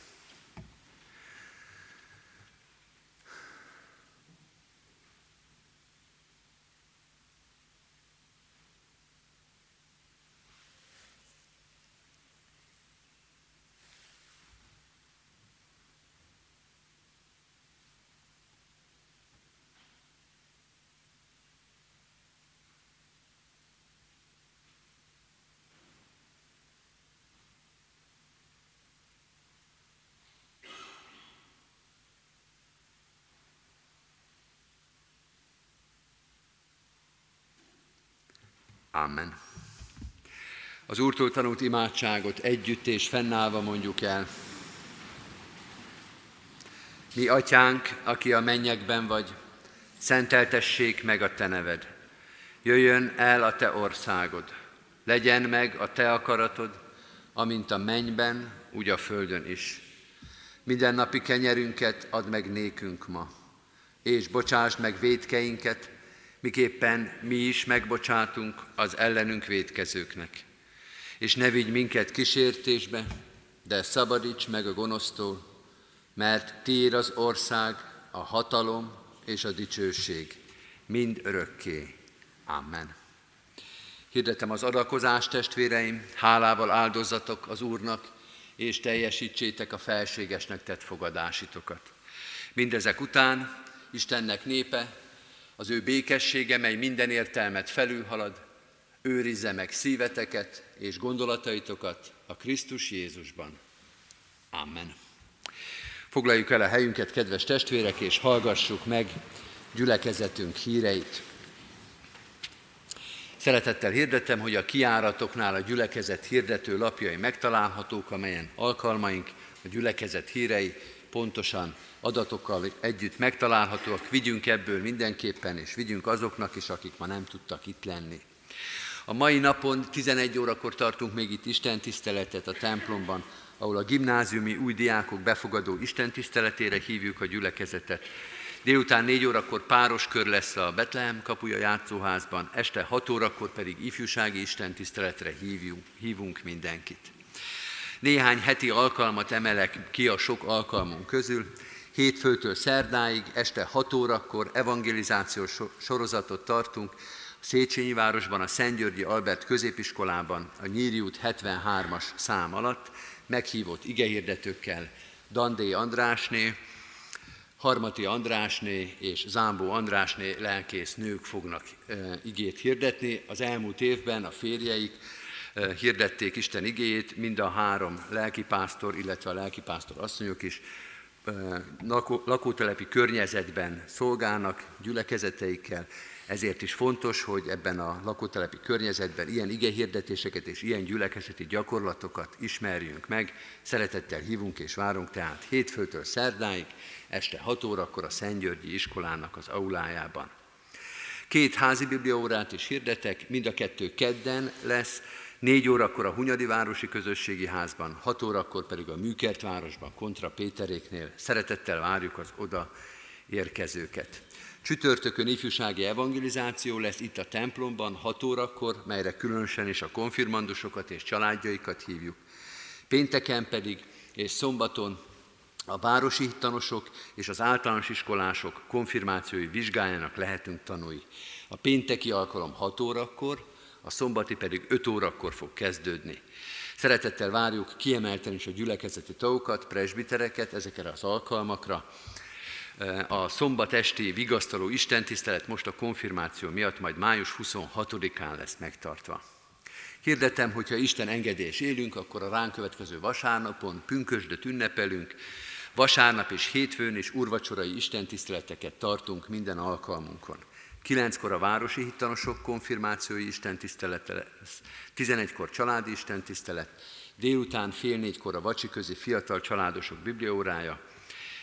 Amen. Az Úrtól tanult imádságot együtt és fennállva mondjuk el. Mi atyánk, aki a mennyekben vagy, szenteltessék meg a te neved. Jöjjön el a te országod. Legyen meg a te akaratod, amint a mennyben, úgy a földön is. Minden napi kenyerünket add meg nékünk ma, és bocsásd meg védkeinket, miképpen mi is megbocsátunk az ellenünk védkezőknek. És ne vigy minket kísértésbe, de szabadíts meg a gonosztól, mert Tiéd az ország, a hatalom és a dicsőség, mind örökké. Amen. Hirdetem az adakozást, testvéreim, hálával áldozatok az Úrnak, és teljesítsétek a felségesnek tett fogadásitokat. Mindezek után Istennek népe, az ő békessége, mely minden értelmet felülhalad, őrizze meg szíveteket és gondolataitokat a Krisztus Jézusban. Amen. Foglaljuk el a helyünket, kedves testvérek, és hallgassuk meg gyülekezetünk híreit. Szeretettel hirdetem, hogy a kiáratoknál a gyülekezet hirdető lapjai megtalálhatók, amelyen alkalmaink, a gyülekezet hírei pontosan adatokkal együtt megtalálhatóak. Vigyünk ebből mindenképpen, és vigyünk azoknak is, akik ma nem tudtak itt lenni. A mai napon 11 órakor tartunk még itt Isten tiszteletet a templomban, ahol a gimnáziumi új diákok befogadó Isten tiszteletére hívjuk a gyülekezetet. Délután 4 órakor páros kör lesz a Betlehem kapuja játszóházban, este 6 órakor pedig ifjúsági Isten tiszteletre hívjunk, hívunk mindenkit. Néhány heti alkalmat emelek ki a sok alkalmunk közül. Hétfőtől szerdáig, este 6 órakor evangelizációs sorozatot tartunk, Széchenyi városban, a Szentgyörgyi Albert középiskolában, a Nyíri út 73-as szám alatt, meghívott igehirdetőkkel, Dandé Andrásné, Harmati Andrásné és Zámbó Andrásné lelkész nők fognak e, igét hirdetni. Az elmúlt évben a férjeik hirdették Isten igéjét, mind a három lelkipásztor, illetve a lelkipásztor asszonyok is e, lakótelepi környezetben szolgálnak gyülekezeteikkel, ezért is fontos, hogy ebben a lakótelepi környezetben ilyen igehirdetéseket és ilyen gyülekezeti gyakorlatokat ismerjünk meg. Szeretettel hívunk és várunk tehát hétfőtől szerdáig, este 6 órakor a Szentgyörgyi iskolának az aulájában. Két házi bibliaórát is hirdetek, mind a kettő kedden lesz, 4 órakor a Hunyadi Városi Közösségi Házban, 6 órakor pedig a Műkert városban, Kontra Péteréknél. Szeretettel várjuk az oda érkezőket. Csütörtökön ifjúsági evangelizáció lesz itt a templomban 6 órakor, melyre különösen is a konfirmandusokat és családjaikat hívjuk. Pénteken pedig és szombaton a városi hittanosok és az általános iskolások konfirmációi vizsgájának lehetünk tanulni. A pénteki alkalom 6 órakor, a szombati pedig 5 órakor fog kezdődni. Szeretettel várjuk kiemelten is a gyülekezeti tagokat, presbitereket ezekre az alkalmakra, a szombat esti vigasztaló istentisztelet most a konfirmáció miatt majd május 26-án lesz megtartva. Hirdetem, hogyha Isten engedés élünk, akkor a ránk következő vasárnapon pünkösdöt ünnepelünk, vasárnap és hétfőn és urvacsorai istentiszteleteket tartunk minden alkalmunkon. Kilenckor a városi hittanosok konfirmációi istentisztelete lesz, 11-kor családi istentisztelet, délután fél négykor a vacsiközi fiatal családosok bibliórája,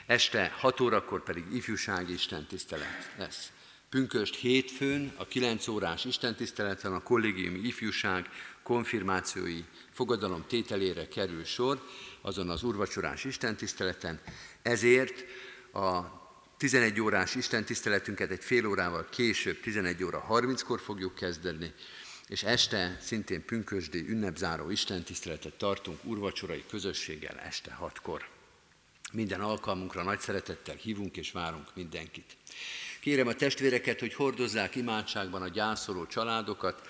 Este 6 órakor pedig ifjúsági istentisztelet lesz. Pünköst hétfőn a 9 órás istentiszteleten a kollégiumi ifjúság konfirmációi fogadalom tételére kerül sor, azon az urvacsorás istentiszteleten. Ezért a 11 órás istentiszteletünket egy fél órával később, 11 óra 30-kor fogjuk kezdeni, és este szintén pünkösdi ünnepzáró istentiszteletet tartunk urvacsorai közösséggel este 6-kor. Minden alkalmunkra nagy szeretettel hívunk és várunk mindenkit. Kérem a testvéreket, hogy hordozzák imádságban a gyászoló családokat.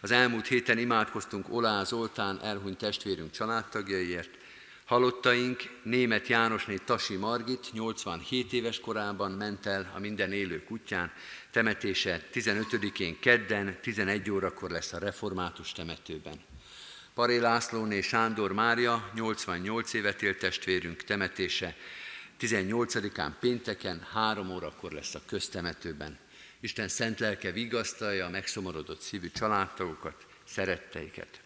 Az elmúlt héten imádkoztunk Olá Zoltán elhunyt testvérünk családtagjaiért. Halottaink német Jánosné Tasi Margit 87 éves korában ment el a minden élők útján. Temetése 15-én kedden 11 órakor lesz a református temetőben. Paré Lászlóné Sándor Mária, 88 évet élt testvérünk temetése, 18-án pénteken, három órakor lesz a köztemetőben. Isten szent lelke vigasztalja a megszomorodott szívű családtagokat, szeretteiket.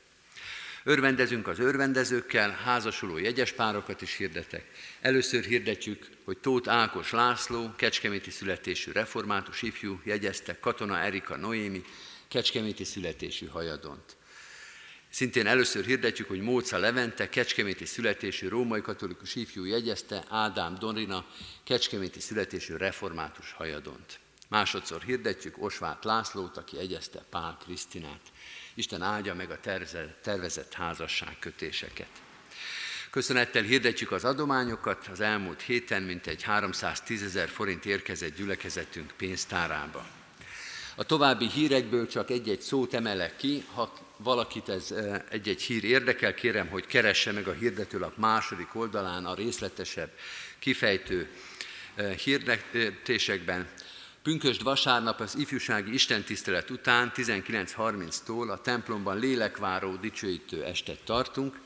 Örvendezünk az örvendezőkkel, házasuló jegyes párokat is hirdetek. Először hirdetjük, hogy Tóth Ákos László, kecskeméti születésű református ifjú jegyezte Katona Erika Noémi, kecskeméti születésű hajadont. Szintén először hirdetjük, hogy Móca Levente, kecskeméti születésű római katolikus ifjú jegyezte Ádám Donrina, kecskeméti születésű református hajadont. Másodszor hirdetjük Osvát Lászlót, aki jegyezte Pál Krisztinát. Isten áldja meg a tervezett házasságkötéseket. Köszönettel hirdetjük az adományokat. Az elmúlt héten mintegy 310 ezer forint érkezett gyülekezetünk pénztárába. A további hírekből csak egy-egy szót emelek ki. Ha valakit ez eh, egy-egy hír érdekel, kérem, hogy keresse meg a hirdetőlap második oldalán a részletesebb, kifejtő eh, hirdetésekben. Pünkösd vasárnap az ifjúsági istentisztelet után 19.30-tól a templomban lélekváró dicsőítő estet tartunk.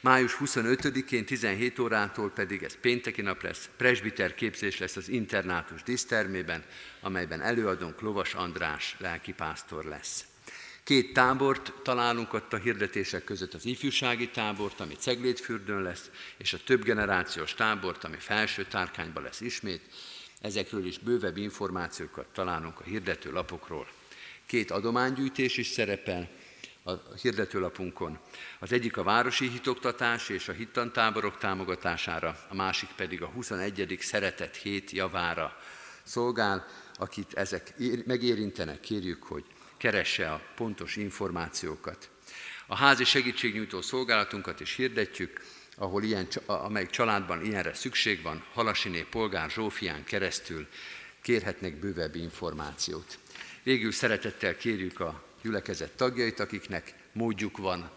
Május 25-én 17 órától pedig ez pénteki nap lesz, presbiter képzés lesz az internátus disztermében, amelyben előadónk Lovas András lelkipásztor lesz. Két tábort találunk ott a hirdetések között, az ifjúsági tábort, ami Ceglétfürdőn lesz, és a több generációs tábort, ami felső tárkányban lesz ismét. Ezekről is bővebb információkat találunk a hirdető lapokról. Két adománygyűjtés is szerepel, a hirdetőlapunkon. Az egyik a városi hitoktatás és a hittantáborok támogatására, a másik pedig a 21. szeretet hét javára szolgál. Akit ezek megérintenek, kérjük, hogy keresse a pontos információkat. A házi segítségnyújtó szolgálatunkat is hirdetjük, ahol ilyen, amelyik családban ilyenre szükség van, Halasiné polgár Zsófián keresztül kérhetnek bővebb információt. Végül szeretettel kérjük a gyülekezet tagjait, akiknek módjuk van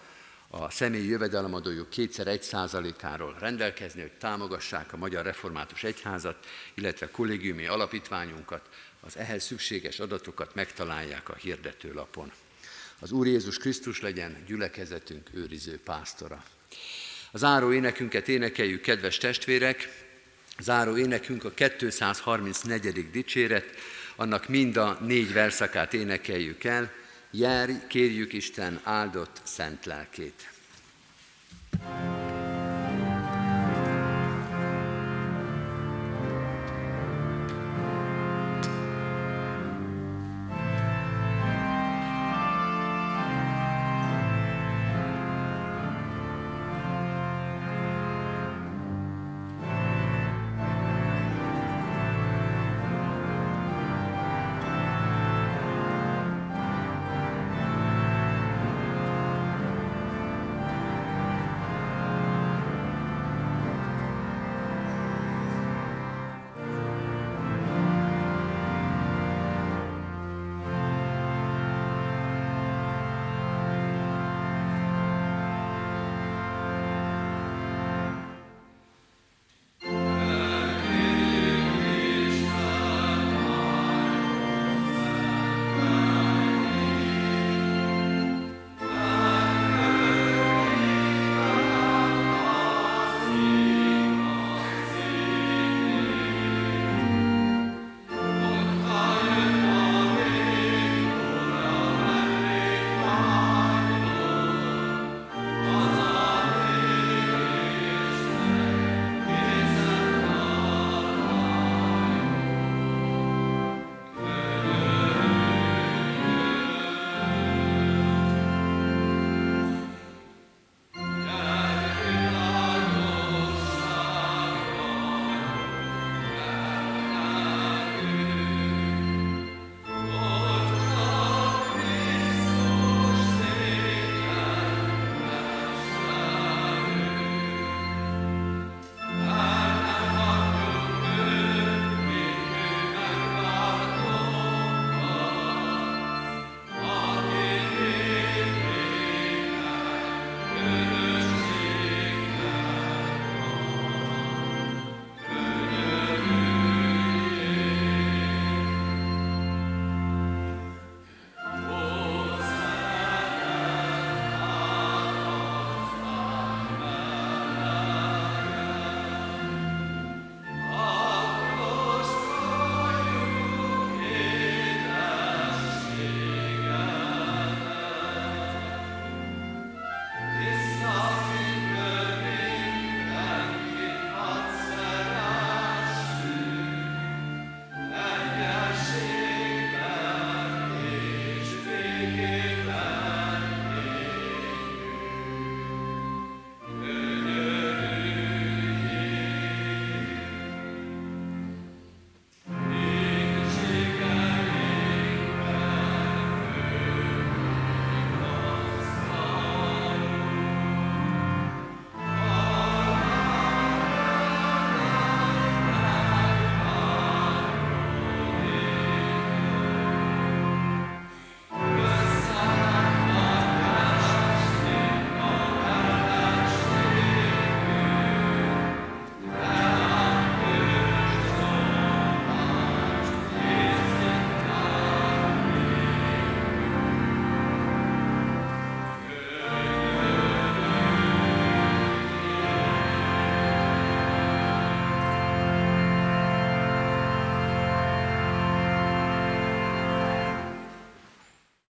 a személyi jövedelemadójuk kétszer egy százalékáról rendelkezni, hogy támogassák a Magyar Református Egyházat, illetve kollégiumi alapítványunkat, az ehhez szükséges adatokat megtalálják a hirdetőlapon. Az Úr Jézus Krisztus legyen gyülekezetünk őriző pásztora. Az záró énekünket énekeljük, kedves testvérek. A záró énekünk a 234. dicséret, annak mind a négy verszakát énekeljük el. Járj, kérjük Isten áldott szent lelkét. thank you